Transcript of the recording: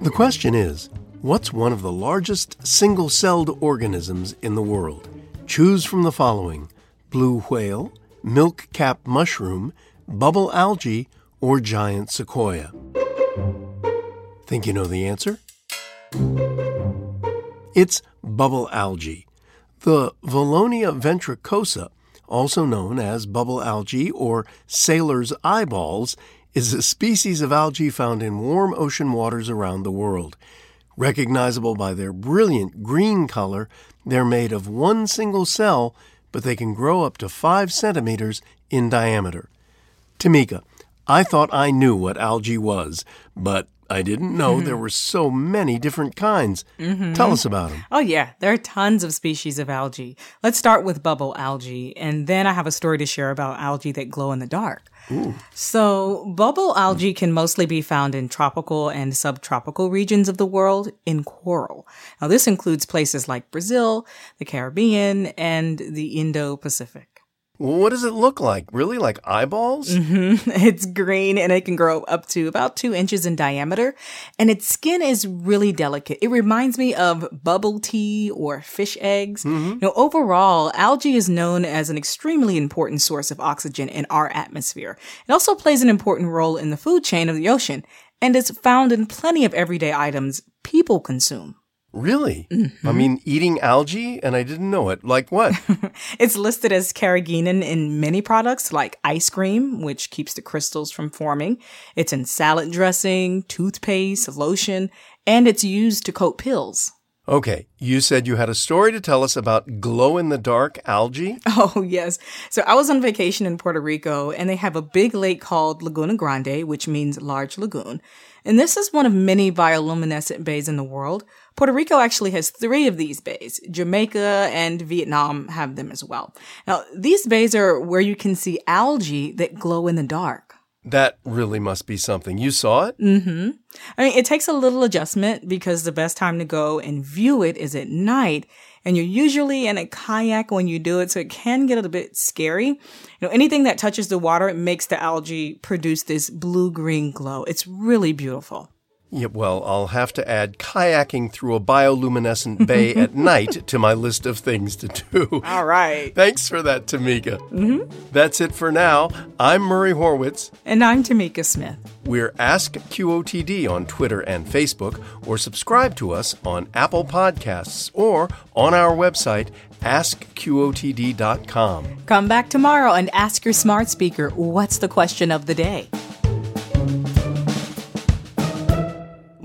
The question is what's one of the largest single celled organisms in the world? Choose from the following blue whale, milk cap mushroom, bubble algae, or giant sequoia. Think you know the answer? It's bubble algae. The Valonia ventricosa, also known as bubble algae or sailor's eyeballs, is a species of algae found in warm ocean waters around the world. Recognizable by their brilliant green color, they're made of one single cell, but they can grow up to 5 centimeters in diameter. Tamika, I thought I knew what algae was, but I didn't know mm-hmm. there were so many different kinds. Mm-hmm. Tell us about them. Oh, yeah, there are tons of species of algae. Let's start with bubble algae, and then I have a story to share about algae that glow in the dark. So, bubble algae can mostly be found in tropical and subtropical regions of the world in coral. Now, this includes places like Brazil, the Caribbean, and the Indo Pacific. What does it look like? Really? Like eyeballs? Mm-hmm. It's green and it can grow up to about two inches in diameter. And its skin is really delicate. It reminds me of bubble tea or fish eggs. Mm-hmm. You know, overall, algae is known as an extremely important source of oxygen in our atmosphere. It also plays an important role in the food chain of the ocean and is found in plenty of everyday items people consume. Really? I mm-hmm. mean, eating algae and I didn't know it. Like what? It's listed as carrageenan in many products like ice cream, which keeps the crystals from forming. It's in salad dressing, toothpaste, lotion, and it's used to coat pills. okay, you said you had a story to tell us about glow in the dark algae? Oh, yes. So I was on vacation in Puerto Rico and they have a big lake called Laguna Grande, which means large lagoon. And this is one of many bioluminescent bays in the world. Puerto Rico actually has three of these bays. Jamaica and Vietnam have them as well. Now, these bays are where you can see algae that glow in the dark. That really must be something. You saw it? Mm-hmm. I mean, it takes a little adjustment because the best time to go and view it is at night. And you're usually in a kayak when you do it, so it can get a bit scary. You know, anything that touches the water it makes the algae produce this blue-green glow. It's really beautiful. Yeah, well, I'll have to add kayaking through a bioluminescent bay at night to my list of things to do. All right. Thanks for that, Tamika. Mm-hmm. That's it for now. I'm Murray Horwitz. And I'm Tamika Smith. We're Ask QOTD on Twitter and Facebook, or subscribe to us on Apple Podcasts or on our website, askqotd.com. Come back tomorrow and ask your smart speaker what's the question of the day.